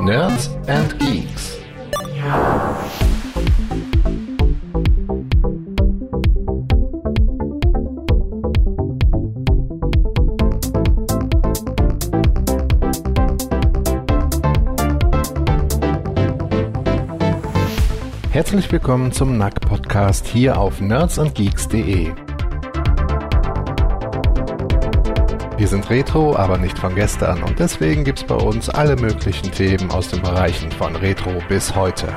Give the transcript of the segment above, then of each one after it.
Nerds and Geeks. Herzlich willkommen zum NAC Podcast hier auf nerdsandgeeks.de. Wir sind Retro, aber nicht von gestern und deswegen gibt's bei uns alle möglichen Themen aus den Bereichen von Retro bis heute.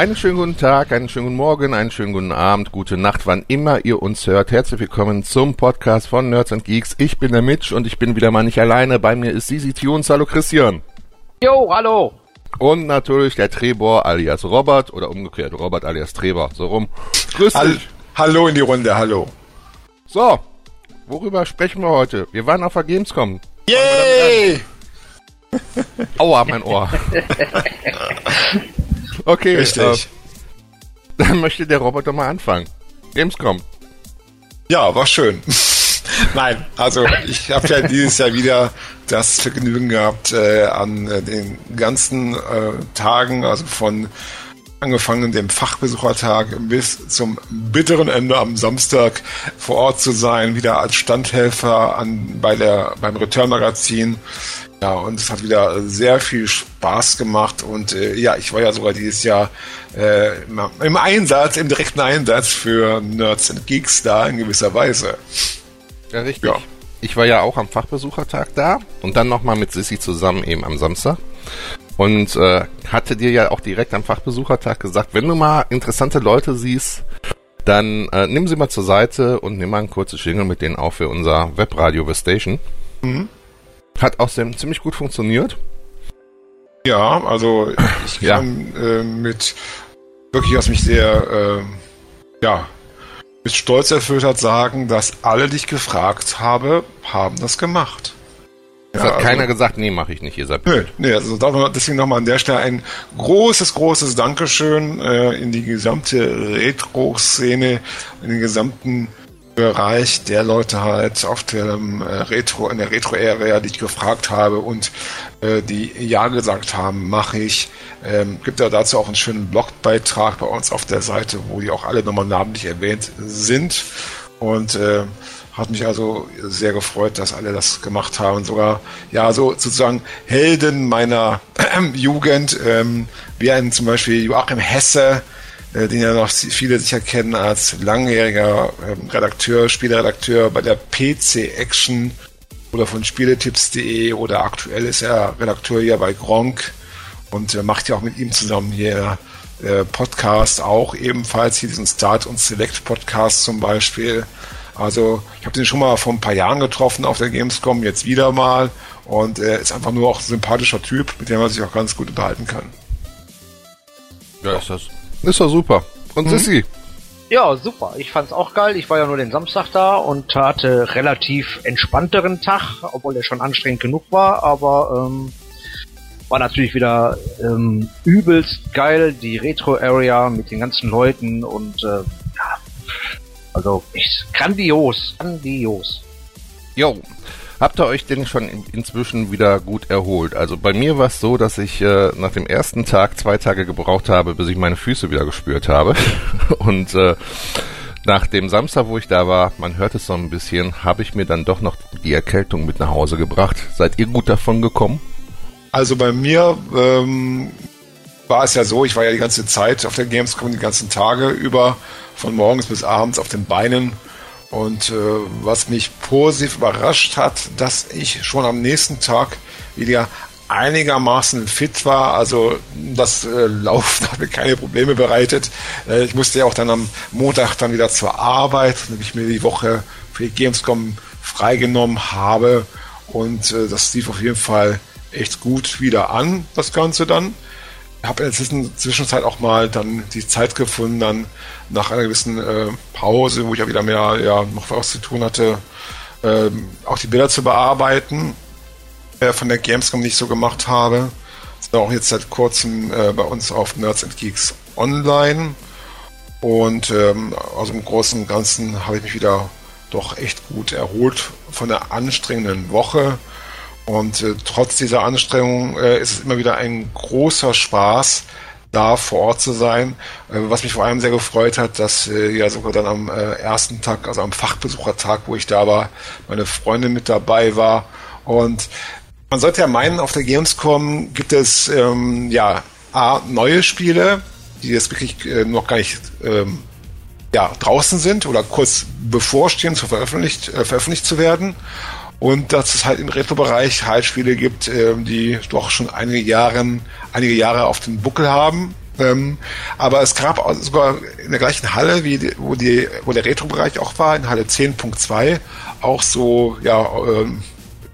Einen schönen guten Tag, einen schönen guten Morgen, einen schönen guten Abend, gute Nacht, wann immer ihr uns hört. Herzlich willkommen zum Podcast von Nerds and Geeks. Ich bin der Mitch und ich bin wieder mal nicht alleine. Bei mir ist Sisi Tunes. Hallo Christian. Jo, hallo. Und natürlich der Trebor alias Robert oder umgekehrt Robert alias Treber. So rum. Grüß Hall dich. Hallo in die Runde, hallo. So, worüber sprechen wir heute? Wir waren auf der Gamescom. Yay! Aua, mein Ohr. Okay, Richtig. Äh, dann möchte der Roboter mal anfangen. Gamescom. Ja, war schön. Nein, also ich habe ja dieses Jahr wieder das Vergnügen gehabt, äh, an äh, den ganzen äh, Tagen, also von angefangen dem Fachbesuchertag bis zum bitteren Ende am Samstag vor Ort zu sein, wieder als Standhelfer an, bei der, beim Return Magazin ja, und es hat wieder sehr viel Spaß gemacht und äh, ja, ich war ja sogar dieses Jahr äh, im Einsatz, im direkten Einsatz für Nerds and Geeks da in gewisser Weise. Ja, richtig. Ja. Ich war ja auch am Fachbesuchertag da und dann nochmal mit Sissy zusammen eben am Samstag und äh, hatte dir ja auch direkt am Fachbesuchertag gesagt, wenn du mal interessante Leute siehst, dann äh, nimm sie mal zur Seite und nimm mal ein kurzes Jingle mit denen auf für unser Webradio The Station. Mhm. Hat auch sehr, ziemlich gut funktioniert. Ja, also ich kann ja. äh, mit wirklich, was mich sehr, äh, ja, mit Stolz erfüllt hat, sagen, dass alle, die ich gefragt habe, haben das gemacht. Es ja, hat also, keiner gesagt, nee, mache ich nicht, ihr seid Nö, nee, also deswegen nochmal an der Stelle ein großes, großes Dankeschön äh, in die gesamte Retro-Szene, in den gesamten Bereich der Leute halt auf dem äh, Retro, in der Retro-Area, die ich gefragt habe und äh, die Ja gesagt haben, mache ich. Ähm, gibt da dazu auch einen schönen Blogbeitrag bei uns auf der Seite, wo die auch alle nochmal namentlich erwähnt sind. Und äh, hat mich also sehr gefreut, dass alle das gemacht haben. Sogar, ja, so sozusagen Helden meiner Jugend, ähm, wie ein zum Beispiel Joachim Hesse, den ja noch viele sicher kennen als langjähriger ähm, Redakteur, Spieleredakteur bei der PC Action oder von Spieletipps.de oder aktuell ist er Redakteur hier bei Gronk und äh, macht ja auch mit ihm zusammen hier äh, Podcast auch ebenfalls hier diesen Start und Select Podcast zum Beispiel. Also ich habe den schon mal vor ein paar Jahren getroffen auf der Gamescom, jetzt wieder mal und er ist einfach nur auch ein sympathischer Typ, mit dem man sich auch ganz gut unterhalten kann. Ja, ist das ist doch super. Und mhm. Sissi? Ja, super. Ich fand's auch geil. Ich war ja nur den Samstag da und hatte relativ entspannteren Tag, obwohl der schon anstrengend genug war, aber ähm, war natürlich wieder ähm, übelst geil, die Retro-Area mit den ganzen Leuten und äh, ja, also echt grandios, grandios. Jo, Habt ihr euch denn schon inzwischen wieder gut erholt? Also bei mir war es so, dass ich äh, nach dem ersten Tag zwei Tage gebraucht habe, bis ich meine Füße wieder gespürt habe. Und äh, nach dem Samstag, wo ich da war, man hört es so ein bisschen, habe ich mir dann doch noch die Erkältung mit nach Hause gebracht. Seid ihr gut davon gekommen? Also bei mir ähm, war es ja so, ich war ja die ganze Zeit auf der Gamescom, die ganzen Tage über, von morgens bis abends auf den Beinen und äh, was mich positiv überrascht hat, dass ich schon am nächsten Tag wieder einigermaßen fit war. Also das äh, Laufen hat mir keine Probleme bereitet. Äh, ich musste ja auch dann am Montag dann wieder zur Arbeit, wenn ich mir die Woche für die Gamescom freigenommen habe. Und äh, das lief auf jeden Fall echt gut wieder an, das Ganze dann habe in der Zwischenzeit auch mal dann die Zeit gefunden, dann nach einer gewissen äh, Pause, wo ich ja wieder mehr ja, noch was zu tun hatte, ähm, auch die Bilder zu bearbeiten. äh, von der Gamescom nicht so gemacht habe. Sind auch jetzt seit kurzem äh, bei uns auf Nerds and Geeks online. Und ähm, also im Großen und Ganzen habe ich mich wieder doch echt gut erholt von der anstrengenden Woche. Und äh, trotz dieser Anstrengung äh, ist es immer wieder ein großer Spaß, da vor Ort zu sein. Äh, was mich vor allem sehr gefreut hat, dass äh, ja sogar dann am äh, ersten Tag, also am Fachbesuchertag, wo ich da war, meine Freundin mit dabei war. Und man sollte ja meinen, auf der Gamescom gibt es ähm, ja A, neue Spiele, die jetzt wirklich äh, noch gar nicht ähm, ja, draußen sind oder kurz bevorstehen, zu veröffentlicht, äh, veröffentlicht zu werden. Und dass es halt im Retro-Bereich halt Spiele gibt, ähm, die doch schon einige Jahre, einige Jahre auf dem Buckel haben. Ähm, aber es gab sogar in der gleichen Halle, wie wo, die, wo der Retro-Bereich auch war, in Halle 10.2, auch so, ja, ähm,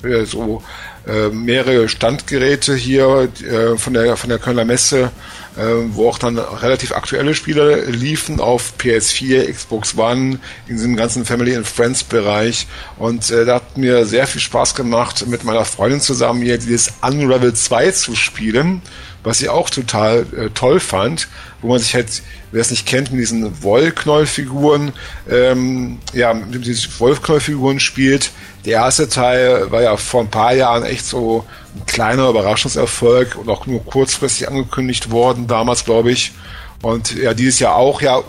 äh, so äh, mehrere Standgeräte hier äh, von der von der Kölner Messe, wo auch dann relativ aktuelle Spiele liefen auf PS4, Xbox One, in diesem ganzen Family and Friends Bereich. Und äh, da hat mir sehr viel Spaß gemacht, mit meiner Freundin zusammen hier dieses Unravel 2 zu spielen, was ich auch total äh, toll fand, wo man sich halt wer es nicht kennt, mit diesen Wollknollfiguren, ähm, ja, mit diesen Wollknollfiguren spielt. Der erste Teil war ja vor ein paar Jahren echt so ein kleiner Überraschungserfolg und auch nur kurzfristig angekündigt worden, damals glaube ich. Und ja, dieses Jahr auch, ja,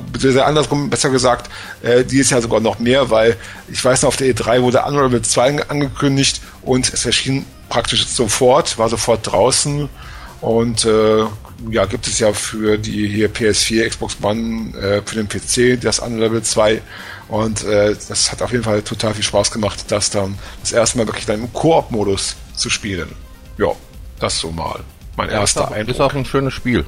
andersrum, besser gesagt, äh, dieses Jahr sogar noch mehr, weil ich weiß noch, auf der E3 wurde Unravel 2 angekündigt und es erschien praktisch sofort, war sofort draußen und äh, ja, gibt es ja für die hier PS4, Xbox One, äh, für den PC das Unlevel 2. Und äh, das hat auf jeden Fall total viel Spaß gemacht, das dann das erste Mal wirklich dann im Koop-Modus zu spielen. Ja, das so mal. Mein ja, erster ist auch, Eindruck. Ist auch ein schönes Spiel.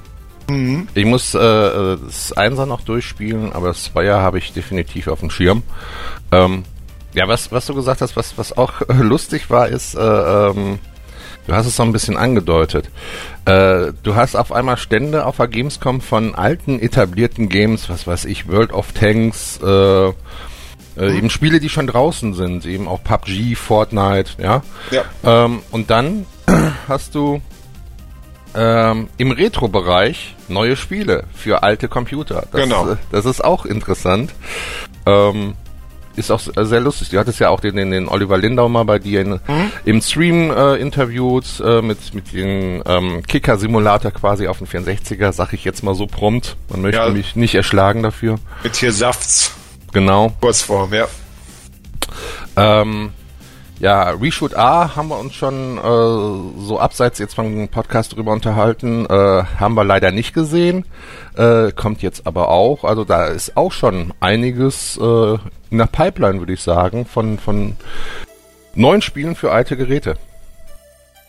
Mhm. Ich muss äh, das Einser noch durchspielen, aber das Zweier habe ich definitiv auf dem Schirm. Ähm, ja, was, was du gesagt hast, was, was auch lustig war, ist, äh, ähm, Du hast es so ein bisschen angedeutet. Äh, du hast auf einmal Stände auf der Gamescom von alten etablierten Games, was weiß ich, World of Tanks, äh, äh, mhm. eben Spiele, die schon draußen sind, eben auch PUBG, Fortnite, ja. ja. Ähm, und dann hast du ähm, im Retro-Bereich neue Spiele für alte Computer. Das, genau. das ist auch interessant. Ähm, ist auch sehr lustig. Du hattest ja auch den, den, den Oliver Lindau mal bei dir in, mhm. im Stream äh, interviewt äh, mit, mit dem ähm, Kicker-Simulator quasi auf dem 64er, sag ich jetzt mal so prompt. Man möchte ja. mich nicht erschlagen dafür. Mit hier Safts. Genau. Kurzform, ja. Ähm, ja, Reshoot A haben wir uns schon äh, so abseits jetzt vom Podcast drüber unterhalten, äh, haben wir leider nicht gesehen, äh, kommt jetzt aber auch. Also da ist auch schon einiges äh, in der Pipeline, würde ich sagen, von, von neuen Spielen für alte Geräte.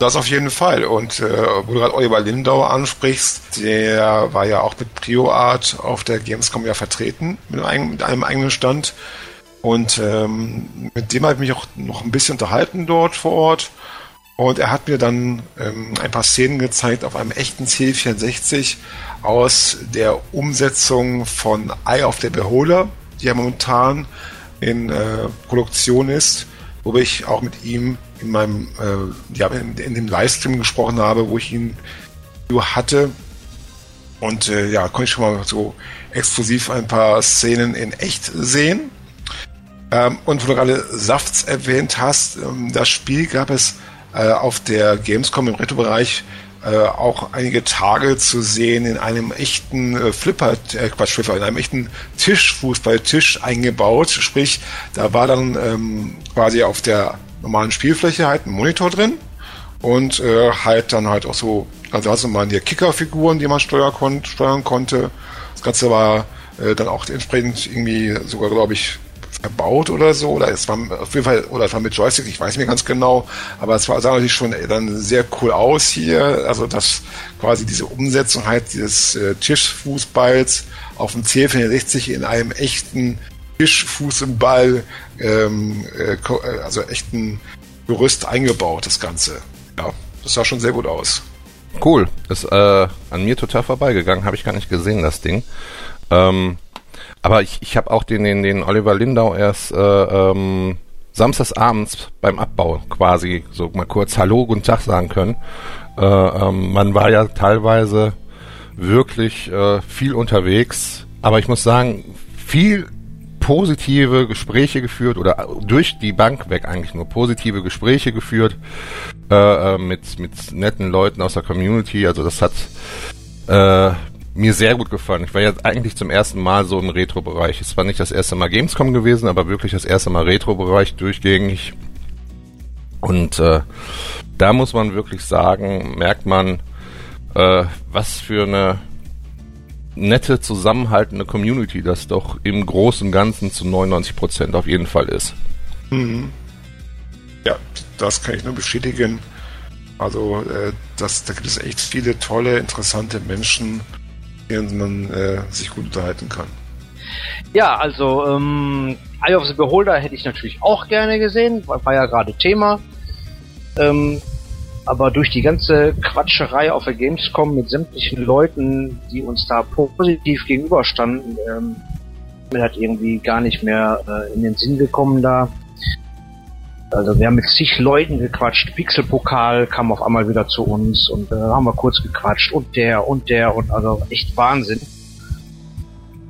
Das auf jeden Fall. Und äh, wo du gerade Oliver Lindau ansprichst, der war ja auch mit PrioArt auf der Gamescom ja vertreten, mit einem, mit einem eigenen Stand. Und ähm, mit dem habe ich mich auch noch ein bisschen unterhalten dort vor Ort. Und er hat mir dann ähm, ein paar Szenen gezeigt auf einem echten C64 aus der Umsetzung von Eye of the Beholder, die ja momentan in äh, Produktion ist, wo ich auch mit ihm in meinem, äh, ja, in, in, dem Livestream gesprochen habe, wo ich ihn hatte. Und äh, ja, konnte ich schon mal so exklusiv ein paar Szenen in echt sehen. Ähm, und wo du gerade Safts erwähnt hast, ähm, das Spiel gab es äh, auf der Gamescom im Retro-Bereich äh, auch einige Tage zu sehen in einem echten äh, Flipper, äh, Quatsch, Flipper, in einem echten Tischfußballtisch eingebaut. Sprich, da war dann ähm, quasi auf der normalen Spielfläche halt ein Monitor drin und äh, halt dann halt auch so, also also mal die Kickerfiguren, die man steuern, kon steuern konnte. Das Ganze war äh, dann auch entsprechend irgendwie sogar, glaube ich, verbaut oder so. Oder es war auf jeden Fall, oder es war mit Joystick, ich weiß nicht ganz genau, aber es war, sah natürlich schon dann sehr cool aus hier. Also dass quasi diese Umsetzung halt dieses äh, Tischfußballs auf dem C64 in einem echten Tischfußball, ähm, äh, äh, also echten Gerüst eingebaut, das Ganze. Ja, das sah schon sehr gut aus. Cool. Ist äh, an mir total vorbeigegangen, habe ich gar nicht gesehen, das Ding. Ähm, aber ich, ich habe auch den, den, den Oliver Lindau erst äh, ähm, samstagsabends beim Abbau quasi so mal kurz Hallo, guten Tag sagen können. Äh, ähm, man war ja teilweise wirklich äh, viel unterwegs, aber ich muss sagen, viel positive Gespräche geführt oder durch die Bank weg eigentlich nur positive Gespräche geführt äh, äh mit mit netten Leuten aus der Community. Also das hat äh, mir sehr gut gefallen. Ich war jetzt eigentlich zum ersten Mal so im Retro-Bereich. Es war nicht das erste Mal Gamescom gewesen, aber wirklich das erste Mal Retro-Bereich durchgängig. Und äh, da muss man wirklich sagen, merkt man, äh, was für eine nette, zusammenhaltende Community das doch im Großen und Ganzen zu 99 Prozent auf jeden Fall ist. Mhm. Ja, das kann ich nur bestätigen. Also äh, das, da gibt es echt viele tolle, interessante Menschen, denen man äh, sich gut unterhalten kann. Ja, also ähm, Eye of the Beholder hätte ich natürlich auch gerne gesehen, war, war ja gerade Thema. Ähm, aber durch die ganze Quatscherei auf der Gamescom mit sämtlichen Leuten, die uns da positiv gegenüberstanden, ähm, mir hat irgendwie gar nicht mehr äh, in den Sinn gekommen da. Also wir haben mit zig Leuten gequatscht. Pixelpokal kam auf einmal wieder zu uns und äh, haben wir kurz gequatscht und der und der und also echt Wahnsinn.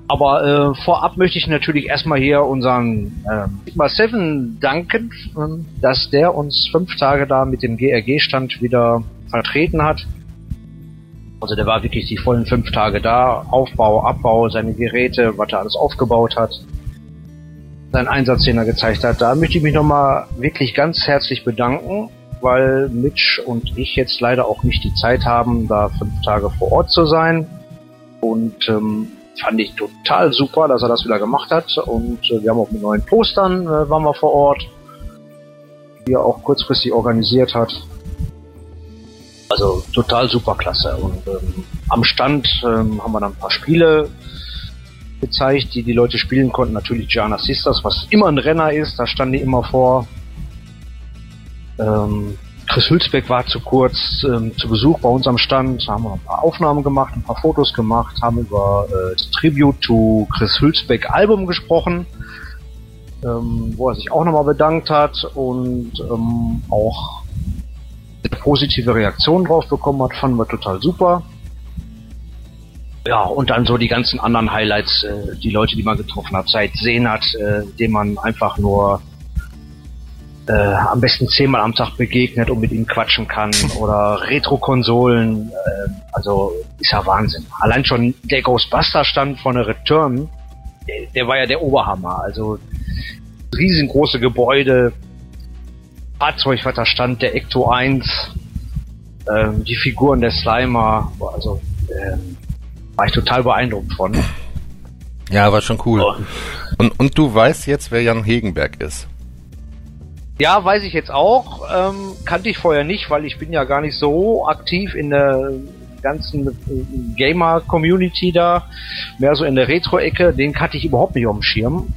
Aber äh, vorab möchte ich natürlich erstmal hier unseren äh, Sigma 7 danken, äh, dass der uns fünf Tage da mit dem GRG-Stand wieder vertreten hat. Also der war wirklich die vollen fünf Tage da. Aufbau, Abbau, seine Geräte, was er alles aufgebaut hat. Sein Einsatz, den er gezeigt hat. Da möchte ich mich nochmal wirklich ganz herzlich bedanken, weil Mitch und ich jetzt leider auch nicht die Zeit haben, da fünf Tage vor Ort zu sein. Und ähm, fand ich total super, dass er das wieder gemacht hat. Und äh, wir haben auch mit neuen Postern äh, waren wir vor Ort, die er auch kurzfristig organisiert hat. Also total super klasse. Und ähm, am Stand ähm, haben wir dann ein paar Spiele gezeigt, die die Leute spielen konnten. Natürlich Gianna Sisters, was immer ein Renner ist, da standen die immer vor. Ähm, Chris Hülsbeck war zu kurz ähm, zu Besuch bei uns am Stand, haben wir ein paar Aufnahmen gemacht, ein paar Fotos gemacht, haben über äh, das Tribute to Chris Hülsbeck Album gesprochen, ähm, wo er sich auch nochmal bedankt hat und ähm, auch eine positive Reaktion drauf bekommen hat, fanden wir total super. Ja, und dann so die ganzen anderen Highlights, äh, die Leute, die man getroffen hat, seit Senat, äh, dem man einfach nur äh, am besten zehnmal am Tag begegnet und mit ihm quatschen kann oder Retro-Konsolen, äh, also ist ja Wahnsinn. Allein schon der Ghostbuster-Stand von der Return, der, der, war ja der Oberhammer. Also riesengroße Gebäude, Fahrzeug, was da stand, der Ecto 1, äh, die Figuren der Slimer, also äh, war ich total beeindruckt von. Ja, war schon cool. Oh. Und, und du weißt jetzt, wer Jan Hegenberg ist. Ja, weiß ich jetzt auch. Ähm, kannte ich vorher nicht, weil ich bin ja gar nicht so aktiv in der ganzen äh, Gamer-Community da. Mehr so in der Retro-Ecke. Den kannte ich überhaupt nicht auf dem Schirm.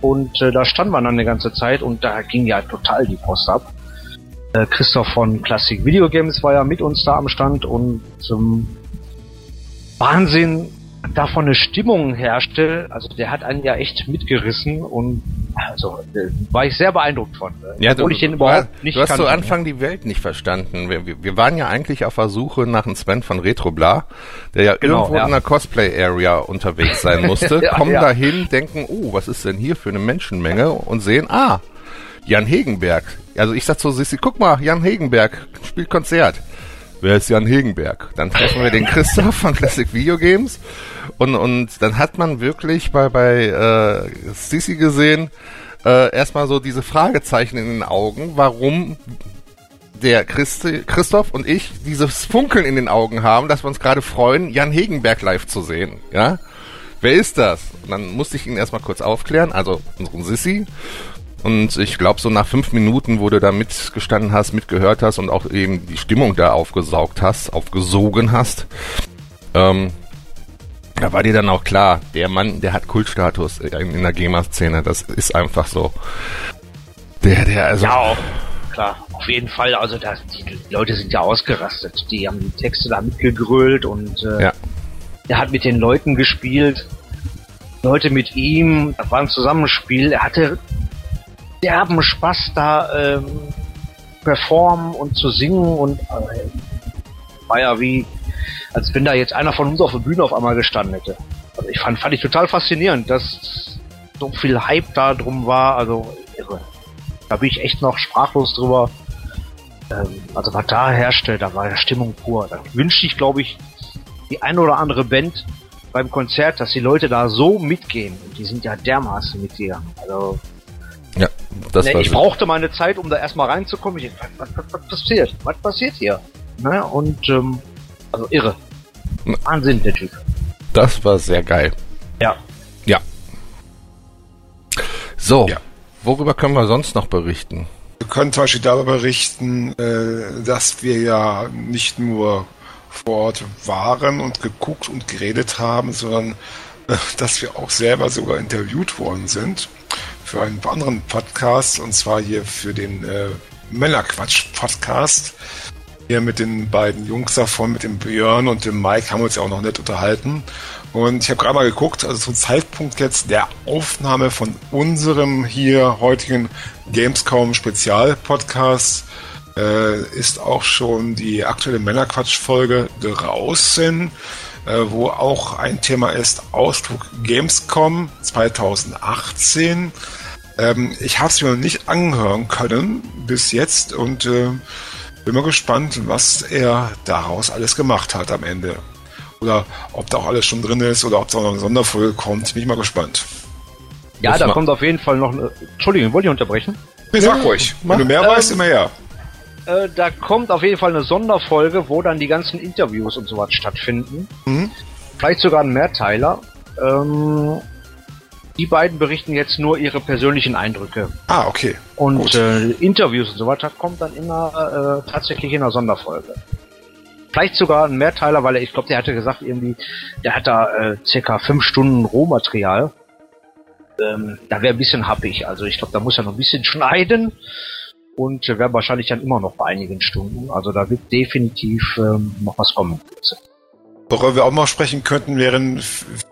Und äh, da standen wir dann eine ganze Zeit und da ging ja total die Post ab. Äh, Christoph von Classic Video Games war ja mit uns da am Stand und zum Wahnsinn, davon eine Stimmung herrschte, also der hat einen ja echt mitgerissen und also äh, war ich sehr beeindruckt von. Äh, ja, du, ich den überhaupt war, nicht Du hast zu Anfang die Welt nicht verstanden. Wir, wir, waren ja eigentlich auf der Suche nach einem Sven von Retrobla, der ja genau, irgendwo ja. in einer Cosplay-Area unterwegs sein musste, ja, kommen ja. dahin, denken, oh, was ist denn hier für eine Menschenmenge und sehen, ah, Jan Hegenberg. Also ich sag so, Sissi, guck mal, Jan Hegenberg spielt Konzert wer ist Jan Hegenberg? Dann treffen wir den Christoph von Classic Video Games und, und dann hat man wirklich bei, bei äh, Sisi gesehen, äh, erstmal so diese Fragezeichen in den Augen, warum der Christi, Christoph und ich dieses Funkeln in den Augen haben, dass wir uns gerade freuen, Jan Hegenberg live zu sehen. Ja? Wer ist das? Und dann musste ich ihn erstmal kurz aufklären, also unseren Sissi. Und ich glaube, so nach fünf Minuten, wo du da mitgestanden hast, mitgehört hast und auch eben die Stimmung da aufgesaugt hast, aufgesogen hast, ähm, da war dir dann auch klar, der Mann, der hat Kultstatus in, in der GEMA-Szene. Das ist einfach so. Der, der, also. Ja, auch, klar, auf jeden Fall. Also, das, die Leute sind ja ausgerastet. Die haben die Texte da mitgegrölt und äh, ja. er hat mit den Leuten gespielt. Leute mit ihm, das war ein Zusammenspiel. Er hatte derben Spaß da ähm, performen und zu singen und äh, war ja wie, als wenn da jetzt einer von uns auf der Bühne auf einmal gestanden hätte. Also ich fand, fand ich total faszinierend, dass so viel Hype da drum war. Also irre. Da bin ich echt noch sprachlos drüber. Ähm, also was da herrschte, da war ja Stimmung pur. Da wünschte ich, glaube ich, die ein oder andere Band beim Konzert, dass die Leute da so mitgehen. Und die sind ja dermaßen mitgegangen. Also ja, das ne, war ich brauchte meine Zeit, um da erstmal reinzukommen. Ich, was, was, was passiert? Was passiert hier? Ne? Und ähm, also irre. Wahnsinn, der Typ. Das war sehr geil. Ja. Ja. So, Ja. worüber können wir sonst noch berichten? Wir können zum Beispiel darüber berichten, äh, dass wir ja nicht nur vor Ort waren und geguckt und geredet haben, sondern äh, dass wir auch selber sogar interviewt worden sind für einen anderen Podcast und zwar hier für den äh, Männerquatsch-Podcast. Hier mit den beiden Jungs davon, mit dem Björn und dem Mike haben wir uns ja auch noch nicht unterhalten. Und ich habe gerade mal geguckt, also zum Zeitpunkt jetzt der Aufnahme von unserem hier heutigen Gamescom Spezial-Podcast äh, ist auch schon die aktuelle Männerquatsch-Folge draußen, wo auch ein Thema ist Ausdruck Gamescom 2018. Ähm, ich habe es mir noch nicht anhören können bis jetzt und äh, bin mal gespannt, was er daraus alles gemacht hat am Ende. Oder ob da auch alles schon drin ist oder ob da noch eine Sonderfolge kommt. Bin ich mal gespannt. Ja, Muss da man- kommt auf jeden Fall noch eine. Entschuldigung, wollte ich unterbrechen? Nee, sag ruhig. Wenn du mehr Ähm, weißt, immer her. Äh, da kommt auf jeden Fall eine Sonderfolge, wo dann die ganzen Interviews und sowas stattfinden. Mhm. Vielleicht sogar ein Mehrteiler. Ähm, die beiden berichten jetzt nur ihre persönlichen Eindrücke. Ah, okay. Und äh, Interviews und so weiter kommt dann immer äh, tatsächlich in einer Sonderfolge. Vielleicht sogar ein Mehrteiler, weil er, ich glaube, der hatte gesagt, irgendwie, der hat da äh, circa fünf Stunden Rohmaterial. Ähm, da wäre ein bisschen happig. Also ich glaube, da muss er noch ein bisschen schneiden und äh, wäre wahrscheinlich dann immer noch bei einigen Stunden. Also da wird definitiv ähm, noch was kommen. Worüber wir auch mal sprechen könnten, wären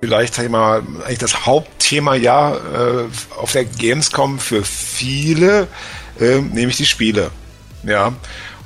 vielleicht ich mal, eigentlich das Hauptthema ja äh, auf der Gamescom für viele, äh, nämlich die Spiele. Ja.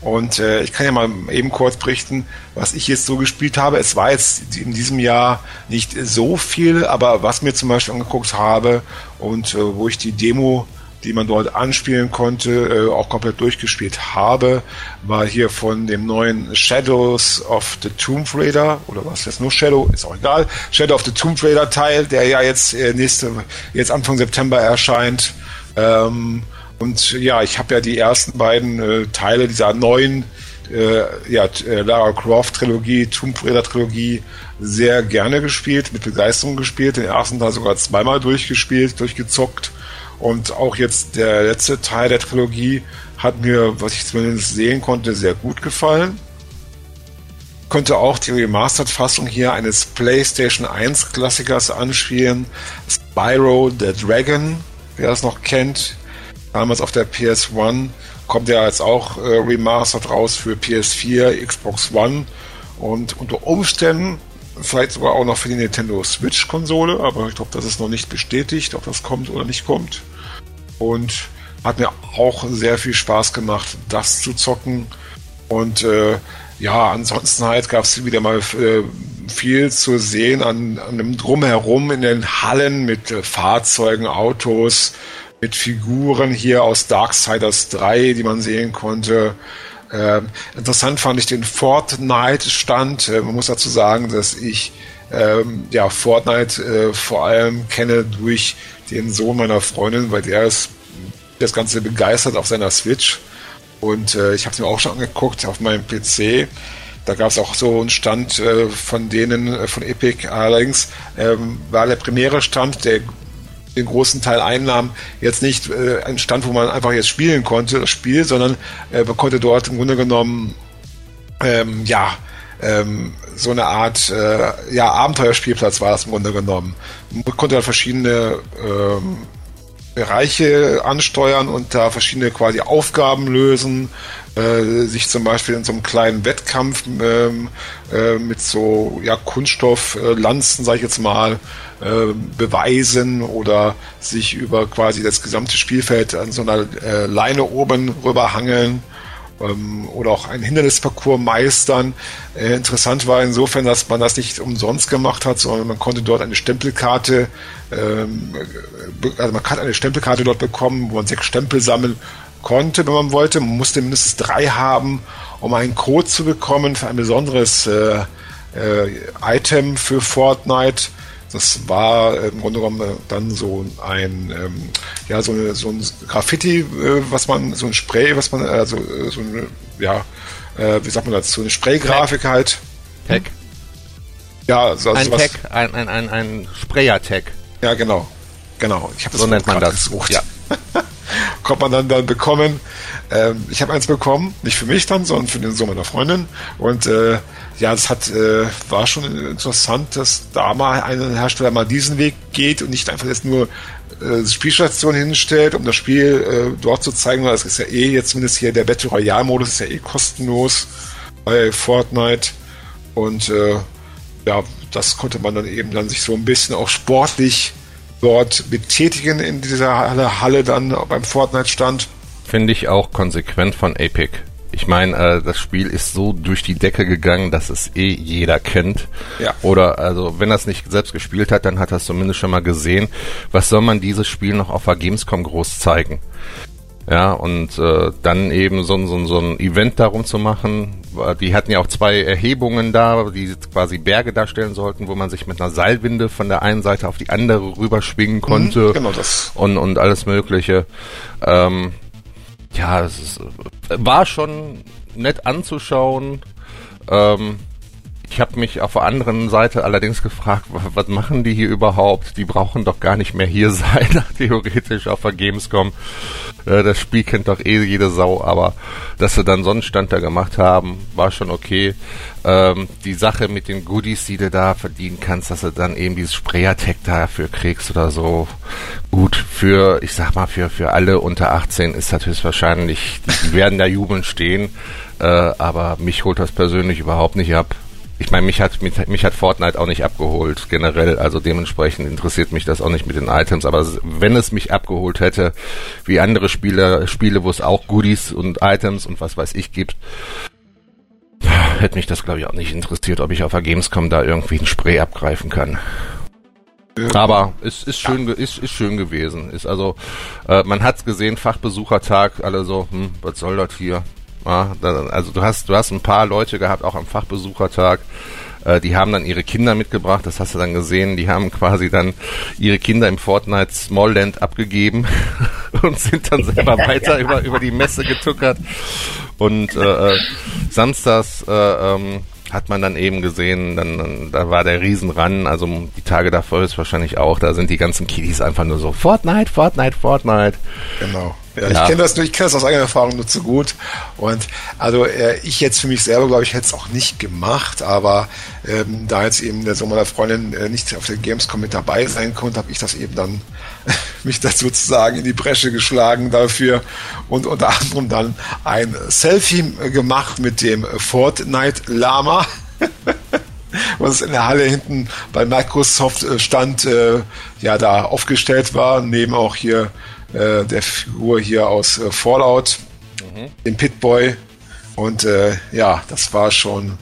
Und äh, ich kann ja mal eben kurz berichten, was ich jetzt so gespielt habe. Es war jetzt in diesem Jahr nicht so viel, aber was mir zum Beispiel angeguckt habe und äh, wo ich die Demo die man dort anspielen konnte, äh, auch komplett durchgespielt habe, war hier von dem neuen Shadows of the Tomb Raider oder was jetzt nur Shadow, ist auch egal, Shadow of the Tomb Raider Teil, der ja jetzt äh, nächste, jetzt Anfang September erscheint. Ähm, und ja, ich habe ja die ersten beiden äh, Teile dieser neuen äh, ja, äh, Lara Croft Trilogie, Tomb Raider Trilogie sehr gerne gespielt, mit Begeisterung gespielt, den ersten Teil sogar zweimal durchgespielt, durchgezockt. Und auch jetzt der letzte Teil der Trilogie hat mir, was ich zumindest sehen konnte, sehr gut gefallen. Konnte auch die Remastered-Fassung hier eines PlayStation 1 Klassikers anspielen. Spyro the Dragon, wer das noch kennt. Damals auf der PS1 kommt ja jetzt auch äh, Remastered raus für PS4, Xbox One und unter Umständen vielleicht sogar auch noch für die Nintendo Switch Konsole, aber ich glaube, das ist noch nicht bestätigt, ob das kommt oder nicht kommt. Und hat mir auch sehr viel Spaß gemacht, das zu zocken. Und äh, ja, ansonsten halt gab es wieder mal äh, viel zu sehen an, an dem Drumherum in den Hallen mit äh, Fahrzeugen, Autos, mit Figuren hier aus Darksiders 3, die man sehen konnte. Ähm, interessant fand ich den Fortnite-Stand. Äh, man muss dazu sagen, dass ich ähm, ja Fortnite äh, vor allem kenne durch den Sohn meiner Freundin, weil der ist das Ganze begeistert auf seiner Switch. Und äh, ich habe es mir auch schon angeguckt auf meinem PC. Da gab es auch so einen Stand äh, von denen, äh, von Epic. Allerdings ähm, war der Premiere-Stand, der den großen Teil einnahm, jetzt nicht äh, ein Stand, wo man einfach jetzt spielen konnte, das Spiel, sondern äh, man konnte dort im Grunde genommen ähm, ja, ähm, so eine Art ja, Abenteuerspielplatz war das im Grunde genommen. Man konnte dann verschiedene ähm, Bereiche ansteuern und da verschiedene quasi Aufgaben lösen, äh, sich zum Beispiel in so einem kleinen Wettkampf ähm, äh, mit so ja, Kunststofflanzen, sage ich jetzt mal, äh, beweisen oder sich über quasi das gesamte Spielfeld an so einer äh, Leine oben rüberhangeln ähm, oder auch einen Hindernisparcours meistern. Äh, interessant war insofern, dass man das nicht umsonst gemacht hat, sondern man konnte dort eine Stempelkarte, ähm, also man hat eine Stempelkarte dort bekommen, wo man sechs Stempel sammeln konnte, wenn man wollte. Man musste mindestens drei haben, um einen Code zu bekommen für ein besonderes äh, äh, Item für Fortnite. Das war im Grunde genommen dann so ein, ähm, ja, so, eine, so ein Graffiti, äh, was man, so ein Spray, was man, also äh, so ein, ja, äh, wie sagt man das, so eine Spray-Grafik halt. Tag. Ja, so, ein Tag, ein, ein, ein, ein Sprayer-Tag. Ja, genau. Genau. Ich so nennt man das. Gesucht. Ja. Kommt man dann dann bekommen. Ähm, ich habe eins bekommen, nicht für mich dann, sondern für den Sohn meiner Freundin. Und äh, ja, es hat äh, war schon interessant, dass da mal ein Hersteller mal diesen Weg geht und nicht einfach jetzt nur äh, Spielstation hinstellt, um das Spiel äh, dort zu zeigen. Das ist ja eh jetzt zumindest hier der Battle Royale Modus ist ja eh kostenlos bei Fortnite und äh, ja, das konnte man dann eben dann sich so ein bisschen auch sportlich dort betätigen in dieser Halle, Halle dann beim Fortnite-Stand. Finde ich auch konsequent von Epic. Ich meine, äh, das Spiel ist so durch die Decke gegangen, dass es eh jeder kennt. Ja. Oder also, wenn er es nicht selbst gespielt hat, dann hat er es zumindest schon mal gesehen. Was soll man dieses Spiel noch auf der Gamescom groß zeigen? Ja, und äh, dann eben so, so, so ein Event darum zu machen. Die hatten ja auch zwei Erhebungen da, die quasi Berge darstellen sollten, wo man sich mit einer Seilwinde von der einen Seite auf die andere rüberschwingen mhm, konnte. Mhm, genau das. Und, und alles Mögliche. Ähm, ja, es ist, war schon nett anzuschauen. Ähm, ich habe mich auf der anderen Seite allerdings gefragt, was machen die hier überhaupt? Die brauchen doch gar nicht mehr hier sein, theoretisch auf der Gamescom. Äh, das Spiel kennt doch eh jede Sau, aber dass sie dann Sonnenstand da gemacht haben, war schon okay. Ähm, die Sache mit den Goodies, die du da verdienen kannst, dass du dann eben dieses Sprayer-Tag dafür kriegst oder so. Gut, für, ich sag mal, für, für alle unter 18 ist das höchstwahrscheinlich, die werden da jubeln stehen, äh, aber mich holt das persönlich überhaupt nicht ab ich meine, mich hat, mich, mich hat Fortnite auch nicht abgeholt, generell. Also dementsprechend interessiert mich das auch nicht mit den Items. Aber wenn es mich abgeholt hätte, wie andere Spiele, Spiele, wo es auch Goodies und Items und was weiß ich gibt, hätte mich das, glaube ich, auch nicht interessiert, ob ich auf der Gamescom da irgendwie ein Spray abgreifen kann. Aber es ist schön, ist, ist schön gewesen. Ist also, äh, man hat's gesehen, Fachbesuchertag, alle so, hm, was soll das hier? Ja, also du hast, du hast ein paar Leute gehabt, auch am Fachbesuchertag, äh, die haben dann ihre Kinder mitgebracht, das hast du dann gesehen, die haben quasi dann ihre Kinder im Fortnite Smallland abgegeben und sind dann selber weiter über, über die Messe getuckert. Und äh, äh, samstags äh, ähm, hat man dann eben gesehen, dann, dann da war der Riesenran, also die Tage davor ist wahrscheinlich auch, da sind die ganzen Kiddies einfach nur so Fortnite, Fortnite, Fortnite. Genau. Ja, ja. Ich kenne das, ich kenne das aus eigener Erfahrung nur zu gut. Und also äh, ich jetzt für mich selber, glaube ich, hätte es auch nicht gemacht, aber ähm, da jetzt eben der Sohn meiner Freundin äh, nicht auf der Gamescom mit dabei sein konnte, habe ich das eben dann mich da sozusagen in die Bresche geschlagen dafür und unter anderem dann ein Selfie gemacht mit dem Fortnite Lama. was in der Halle hinten bei Microsoft äh, stand, äh, ja, da aufgestellt war, neben auch hier äh, der Figur hier aus äh, Fallout, mhm. dem Pitboy. Und äh, ja, das war schon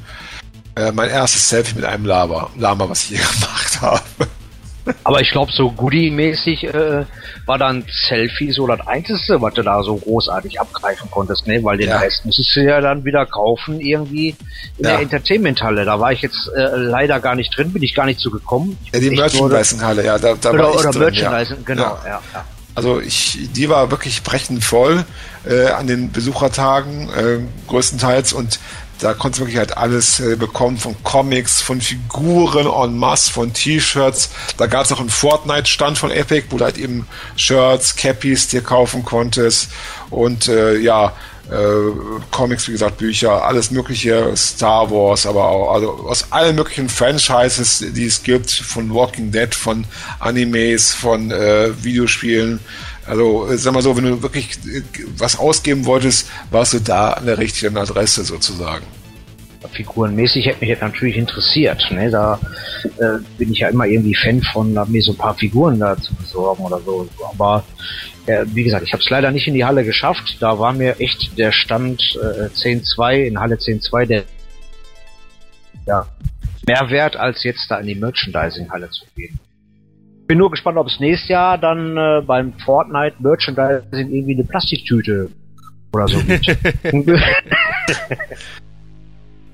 äh, mein erstes Selfie mit einem Lama, Lama was ich hier gemacht habe. Aber ich glaube, so Goodie-mäßig äh, war dann Selfie so das Einzige, was du da so großartig abgreifen konntest, ne? Weil den ja. Rest musstest du ja dann wieder kaufen irgendwie in ja. der Entertainment-Halle. Da war ich jetzt äh, leider gar nicht drin, bin ich gar nicht so gekommen. ja, die Merchandising-Halle, ja. Da, da oder war ich oder drin, Merchandising, ja. genau, ja. ja. Also ich, die war wirklich brechend voll äh, an den Besuchertagen äh, größtenteils und da konntest du wirklich halt alles äh, bekommen, von Comics, von Figuren en masse, von T-Shirts. Da gab es auch einen Fortnite-Stand von Epic, wo du halt eben Shirts, Cappies dir kaufen konntest und äh, ja, äh, Comics, wie gesagt, Bücher, alles mögliche, Star Wars, aber auch also aus allen möglichen Franchises, die es gibt, von Walking Dead, von Animes, von äh, Videospielen, Also, sag mal so, wenn du wirklich äh, was ausgeben wolltest, warst du da an der richtigen Adresse sozusagen. Figurenmäßig hätte mich jetzt natürlich interessiert. Ne? Da äh, bin ich ja immer irgendwie Fan von, mir so ein paar Figuren da zu besorgen oder so. Aber äh, wie gesagt, ich habe es leider nicht in die Halle geschafft. Da war mir echt der Stand äh, 10.2 in Halle 10.2 der ja, mehr wert, als jetzt da in die Merchandising-Halle zu gehen. Bin nur gespannt, ob es nächstes Jahr dann äh, beim Fortnite Merchandising irgendwie eine Plastiktüte oder so gibt.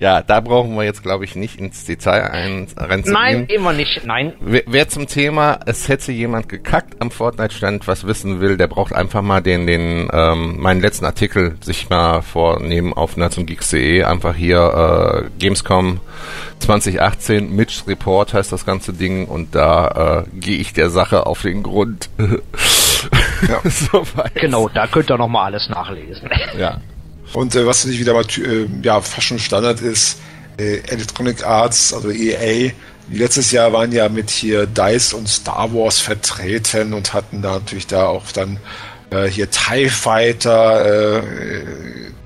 Ja, da brauchen wir jetzt, glaube ich, nicht ins Detail ein, reinzugehen. Nein, immer nicht. Nein. Wer, wer, zum Thema, es hätte jemand gekackt am Fortnite-Stand, was wissen will, der braucht einfach mal den, den, ähm, meinen letzten Artikel sich mal vornehmen auf nerdsumgeeks.de. Einfach hier äh, Gamescom 2018, Mitch Report heißt das ganze Ding und da äh, gehe ich der Sache auf den Grund. ja. so genau, da könnt ihr nochmal alles nachlesen. Ja. Und äh, was natürlich wieder mal äh, ja, fast schon Standard ist, äh, Electronic Arts, also EA, letztes Jahr waren ja mit hier DICE und Star Wars vertreten und hatten da natürlich da auch dann äh, hier TIE Fighter äh,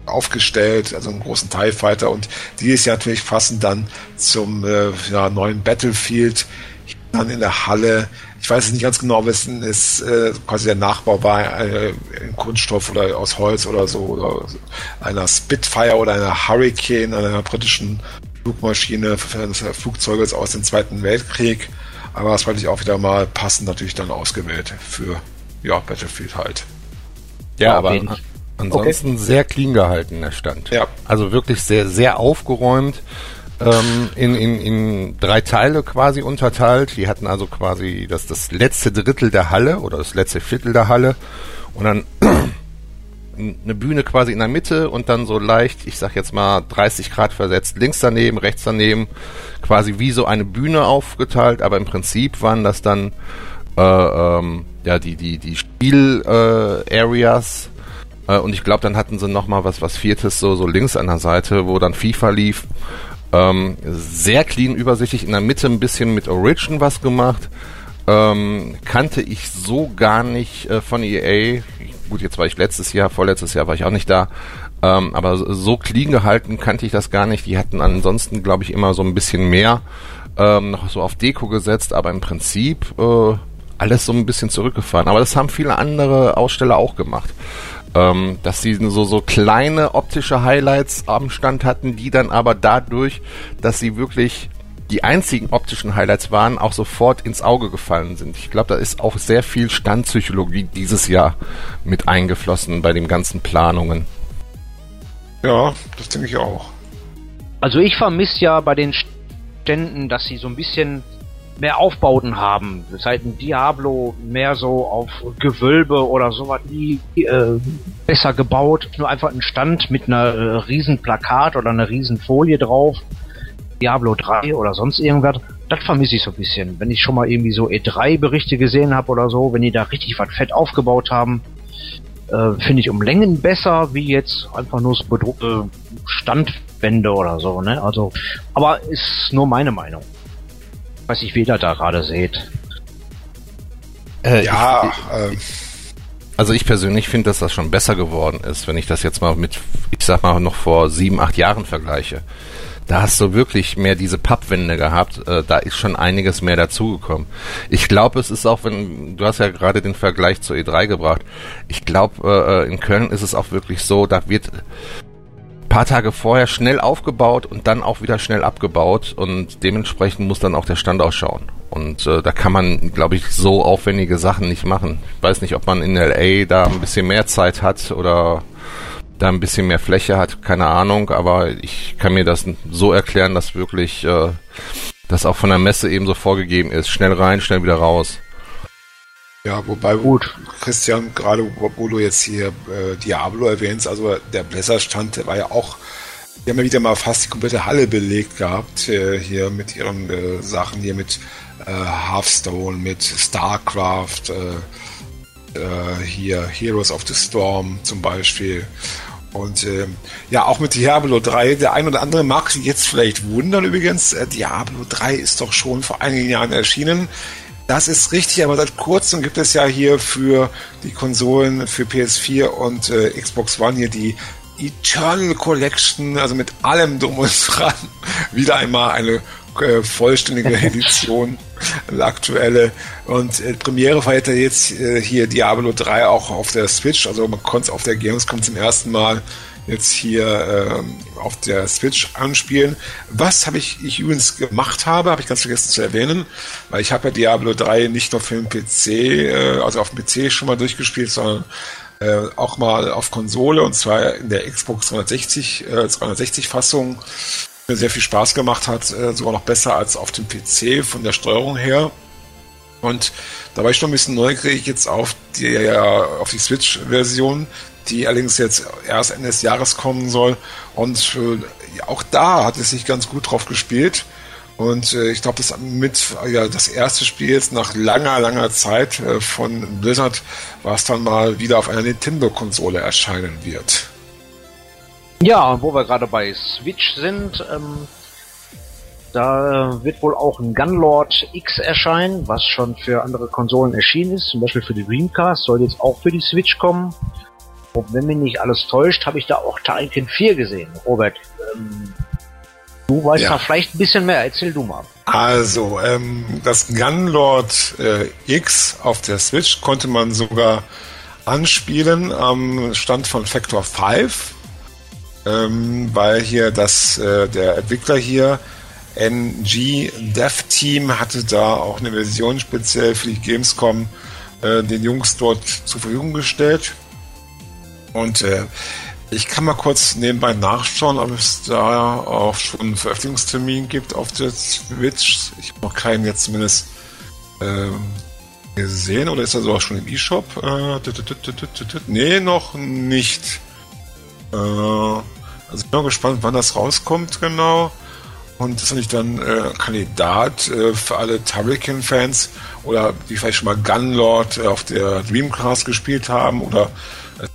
aufgestellt, also einen großen TIE Fighter. Und dieses Jahr natürlich passend dann zum äh, ja, neuen Battlefield dann in der Halle ich weiß nicht ganz genau, wessen es äh, quasi der Nachbau war, äh, in Kunststoff oder aus Holz oder so, oder einer Spitfire oder einer Hurricane, einer britischen Flugmaschine, eines Flugzeuges aus dem Zweiten Weltkrieg. Aber das fand ich auch wieder mal passend natürlich dann ausgewählt für ja, Battlefield halt. Ja, aber ansonsten okay. sehr clean gehalten, der Stand. Ja. Also wirklich sehr, sehr aufgeräumt ähm, in, in, in drei Teile quasi unterteilt. Die hatten also quasi das, das letzte Drittel der Halle oder das letzte Viertel der Halle und dann eine Bühne quasi in der Mitte und dann so leicht, ich sag jetzt mal 30 Grad versetzt, links daneben, rechts daneben, quasi wie so eine Bühne aufgeteilt, aber im Prinzip waren das dann äh, ähm, ja die die die Spiel äh, äh, und ich glaube, dann hatten sie noch mal was was viertes so so links an der Seite, wo dann FIFA lief ähm, sehr clean, übersichtlich. In der Mitte ein bisschen mit Origin was gemacht. Ähm, kannte ich so gar nicht äh, von EA. Gut, jetzt war ich letztes Jahr, vorletztes Jahr war ich auch nicht da. Ähm, aber so clean gehalten kannte ich das gar nicht. Die hatten ansonsten, glaube ich, immer so ein bisschen mehr ähm, noch so auf Deko gesetzt, aber im Prinzip äh, alles so ein bisschen zurückgefahren. Aber das haben viele andere Aussteller auch gemacht ähm, dass sie so, so kleine optische Highlights am Stand hatten, die dann aber dadurch, dass sie wirklich die einzigen optischen Highlights waren, auch sofort ins Auge gefallen sind. Ich glaube, da ist auch sehr viel Standpsychologie dieses Jahr mit eingeflossen bei den ganzen Planungen. Ja, das denke ich auch. Also ich vermisse ja bei den Ständen, dass sie so ein bisschen mehr Aufbauten haben. Seit ein Diablo mehr so auf Gewölbe oder sowas nie äh, besser gebaut. Nur einfach ein Stand mit einer äh, riesen Plakat oder einer riesen Folie drauf. Diablo 3 oder sonst irgendwas. Das vermisse ich so ein bisschen. Wenn ich schon mal irgendwie so E3-Berichte gesehen habe oder so, wenn die da richtig was fett aufgebaut haben, äh, finde ich um Längen besser, wie jetzt einfach nur so bedruckte Standwände oder so, ne? Also, aber ist nur meine Meinung weiß nicht, wie ihr da gerade seht. Äh, ja, ich, äh, also ich persönlich finde, dass das schon besser geworden ist, wenn ich das jetzt mal mit, ich sag mal, noch vor sieben, acht Jahren vergleiche. Da hast du wirklich mehr diese Pappwände gehabt. Äh, da ist schon einiges mehr dazugekommen. Ich glaube, es ist auch, wenn du hast ja gerade den Vergleich zur E3 gebracht. Ich glaube, äh, in Köln ist es auch wirklich so, da wird paar Tage vorher schnell aufgebaut und dann auch wieder schnell abgebaut und dementsprechend muss dann auch der Stand ausschauen. Und äh, da kann man, glaube ich, so aufwendige Sachen nicht machen. Ich weiß nicht, ob man in LA da ein bisschen mehr Zeit hat oder da ein bisschen mehr Fläche hat, keine Ahnung, aber ich kann mir das so erklären, dass wirklich äh, das auch von der Messe eben so vorgegeben ist. Schnell rein, schnell wieder raus. Ja, wobei, gut, Christian, gerade wo du jetzt hier äh, Diablo erwähnst, also der Blizzard-Stand, der war ja auch, die haben ja wieder mal fast die komplette Halle belegt gehabt, äh, hier mit ihren äh, Sachen, hier mit äh, Hearthstone, mit StarCraft, äh, äh, hier Heroes of the Storm zum Beispiel. Und äh, ja, auch mit Diablo 3, der ein oder andere mag sich jetzt vielleicht wundern übrigens, Diablo 3 ist doch schon vor einigen Jahren erschienen Das ist richtig, aber seit kurzem gibt es ja hier für die Konsolen für PS4 und äh, Xbox One hier die Eternal Collection, also mit allem drum und dran, wieder einmal eine äh, vollständige Edition, eine aktuelle. Und äh, Premiere feiert jetzt äh, hier Diablo 3 auch auf der Switch, also man konnte es auf der Gamescom zum ersten Mal jetzt hier ähm, auf der Switch anspielen. Was habe ich, ich übrigens gemacht habe, habe ich ganz vergessen zu erwähnen, weil ich habe ja Diablo 3 nicht nur für den PC, äh, also auf dem PC schon mal durchgespielt, sondern äh, auch mal auf Konsole und zwar in der Xbox 360, äh, 360 Fassung. Mir sehr viel Spaß gemacht hat, äh, sogar noch besser als auf dem PC von der Steuerung her. Und da war ich schon ein bisschen neugierig jetzt auf die, auf die Switch-Version, die allerdings jetzt erst Ende des Jahres kommen soll. Und äh, auch da hat es sich ganz gut drauf gespielt. Und äh, ich glaube, das mit ja das erste Spiel jetzt nach langer, langer Zeit äh, von Blizzard, was dann mal wieder auf einer Nintendo-Konsole erscheinen wird. Ja, wo wir gerade bei Switch sind, ähm, da wird wohl auch ein Gunlord X erscheinen, was schon für andere Konsolen erschienen ist, zum Beispiel für die Dreamcast, soll jetzt auch für die Switch kommen. Und wenn mich nicht alles täuscht, habe ich da auch Tainken 4 gesehen. Robert, ähm, du weißt ja. da vielleicht ein bisschen mehr. Erzähl du mal. Also, ähm, das Gunlord äh, X auf der Switch konnte man sogar anspielen am Stand von Factor 5, ähm, weil hier das, äh, der Entwickler hier, NG Dev Team, hatte da auch eine Version speziell für die Gamescom äh, den Jungs dort zur Verfügung gestellt. Und äh, ich kann mal kurz nebenbei nachschauen, ob es da auch schon einen Veröffentlichungstermin gibt auf der Switch. Ich habe noch keinen jetzt zumindest ähm, gesehen. Oder ist er sogar schon im E-Shop? Äh, nee, noch nicht. Äh, also ich bin mal gespannt, wann das rauskommt genau. Und das ist natürlich dann äh, Kandidat äh, für alle Turrican-Fans oder die vielleicht schon mal Gunlord äh, auf der Dreamcast gespielt haben oder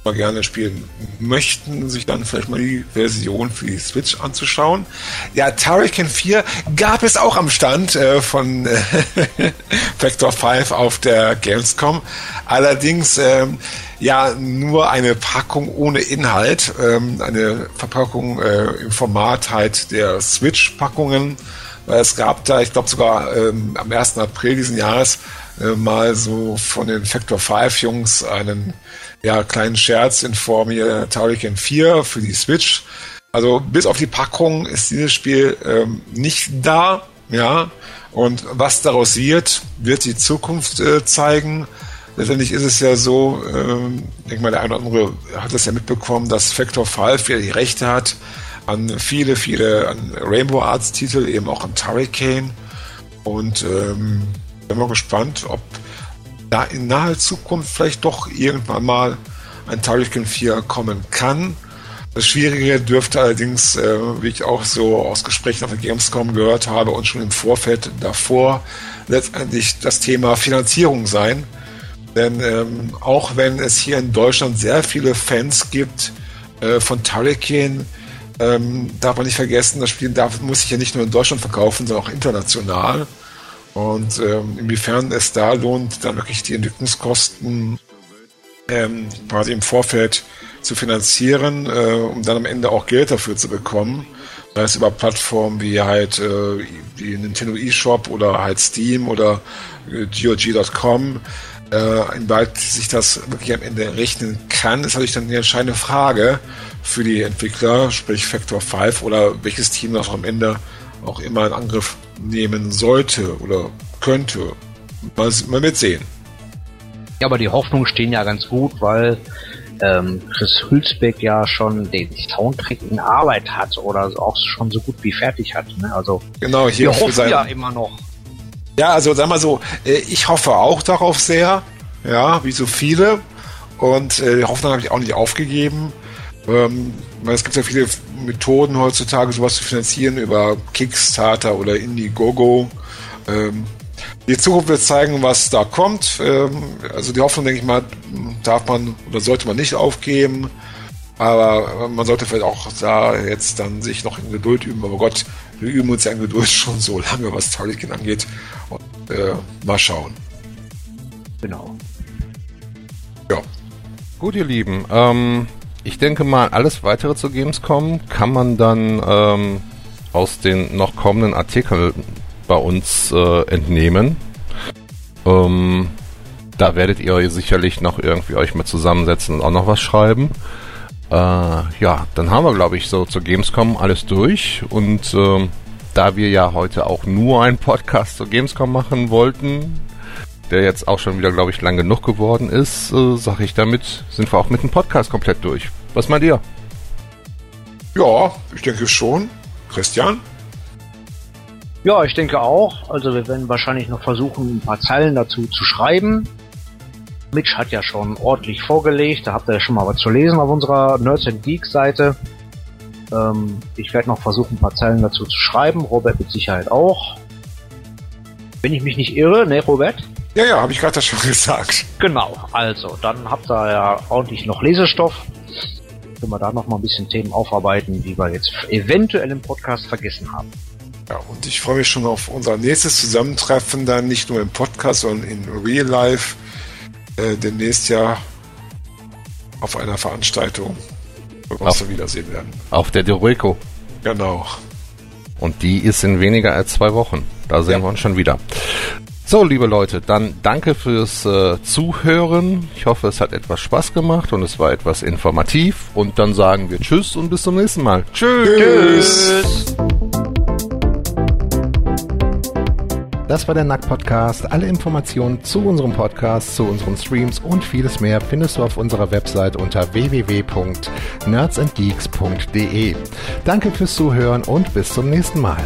mal gerne spielen möchten, sich dann vielleicht mal die Version für die Switch anzuschauen. Ja, Turrican 4 gab es auch am Stand äh, von äh, Factor 5 auf der Gamescom. Allerdings ähm, ja nur eine Packung ohne Inhalt, ähm, eine Verpackung äh, im Format halt der Switch-Packungen. Es gab da, ich glaube sogar ähm, am 1. April diesen Jahres äh, mal so von den Factor 5 Jungs einen ja, kleinen Scherz in Form hier Turrican 4 für die Switch. Also bis auf die Packung ist dieses Spiel ähm, nicht da, ja. Und was daraus wird, wird die Zukunft äh, zeigen. Letztendlich ist es ja so, ähm, ich denke mal, der eine oder andere hat es ja mitbekommen, dass Factor 5 ja die Rechte hat an viele, viele an Rainbow Arts Titel, eben auch an Turricane. Und ähm, bin mal gespannt, ob da in naher Zukunft vielleicht doch irgendwann mal ein Turrican 4 kommen kann. Das Schwierige dürfte allerdings, äh, wie ich auch so aus Gesprächen auf der Gamescom gehört habe und schon im Vorfeld davor, letztendlich das Thema Finanzierung sein. Denn ähm, auch wenn es hier in Deutschland sehr viele Fans gibt äh, von Turrican, ähm, darf man nicht vergessen, das Spiel darf, muss sich ja nicht nur in Deutschland verkaufen, sondern auch international. Und ähm, inwiefern es da lohnt, dann wirklich die Entwicklungskosten ähm, quasi im Vorfeld zu finanzieren, äh, um dann am Ende auch Geld dafür zu bekommen. Sei es über Plattformen wie halt äh, Nintendo eShop oder halt Steam oder äh, GOG.com. Äh, inwieweit sich das wirklich am Ende rechnen kann, ist natürlich dann die entscheidende Frage für die Entwickler, sprich Factor 5 oder welches Team das am Ende auch immer in Angriff nehmen sollte oder könnte. Mal, mal mit sehen. Ja, aber die Hoffnungen stehen ja ganz gut, weil ähm, Chris Hülsbeck ja schon den Soundtrack in Arbeit hat oder auch schon so gut wie fertig hat. Ne? Also genau, hier wir hoffen ja immer noch. Ja, also sag mal so, äh, ich hoffe auch darauf sehr, ja, wie so viele. Und äh, die Hoffnung habe ich auch nicht aufgegeben. Ähm, weil es gibt ja viele Methoden heutzutage, sowas zu finanzieren über Kickstarter oder Indiegogo. Ähm, die Zukunft wird zeigen, was da kommt. Ähm, also die Hoffnung, denke ich mal, darf man oder sollte man nicht aufgeben. Aber man sollte vielleicht auch da jetzt dann sich noch in Geduld üben. Aber Gott, wir üben uns ja in Geduld schon so lange, was Tolkien angeht. Und äh, mal schauen. Genau. Ja. Gut, ihr Lieben. Ähm, ich denke mal, alles weitere zu Gamescom kann man dann ähm, aus den noch kommenden Artikeln bei uns äh, entnehmen. Ähm, da werdet ihr sicherlich noch irgendwie euch mit zusammensetzen und auch noch was schreiben. Äh, ja, dann haben wir, glaube ich, so zur Gamescom alles durch. Und äh, da wir ja heute auch nur einen Podcast zur Gamescom machen wollten, der jetzt auch schon wieder, glaube ich, lang genug geworden ist, äh, sage ich damit, sind wir auch mit dem Podcast komplett durch. Was meint ihr? Ja, ich denke schon. Christian? Ja, ich denke auch. Also wir werden wahrscheinlich noch versuchen, ein paar Zeilen dazu zu schreiben. Mitch hat ja schon ordentlich vorgelegt, da habt ihr ja schon mal was zu lesen auf unserer Nerds and Geeks Seite. Ähm, ich werde noch versuchen, ein paar Zeilen dazu zu schreiben. Robert mit Sicherheit auch. Wenn ich mich nicht irre, ne, Robert? Ja, ja, habe ich gerade schon gesagt. Genau, also, dann habt ihr ja ordentlich noch Lesestoff. Können wir da noch mal ein bisschen Themen aufarbeiten, die wir jetzt eventuell im Podcast vergessen haben. Ja, und ich freue mich schon auf unser nächstes Zusammentreffen, dann nicht nur im Podcast, sondern in Real Life. Äh, demnächst ja auf einer Veranstaltung, wo wir uns dann wiedersehen werden. Auf der Dereco. Genau. Und die ist in weniger als zwei Wochen. Da sehen ja. wir uns schon wieder. So, liebe Leute, dann danke fürs äh, Zuhören. Ich hoffe, es hat etwas Spaß gemacht und es war etwas informativ. Und dann sagen wir Tschüss und bis zum nächsten Mal. Tschüss. tschüss. Das war der Nack Podcast. Alle Informationen zu unserem Podcast, zu unseren Streams und vieles mehr findest du auf unserer Website unter www.nerdsandgeeks.de. Danke fürs Zuhören und bis zum nächsten Mal.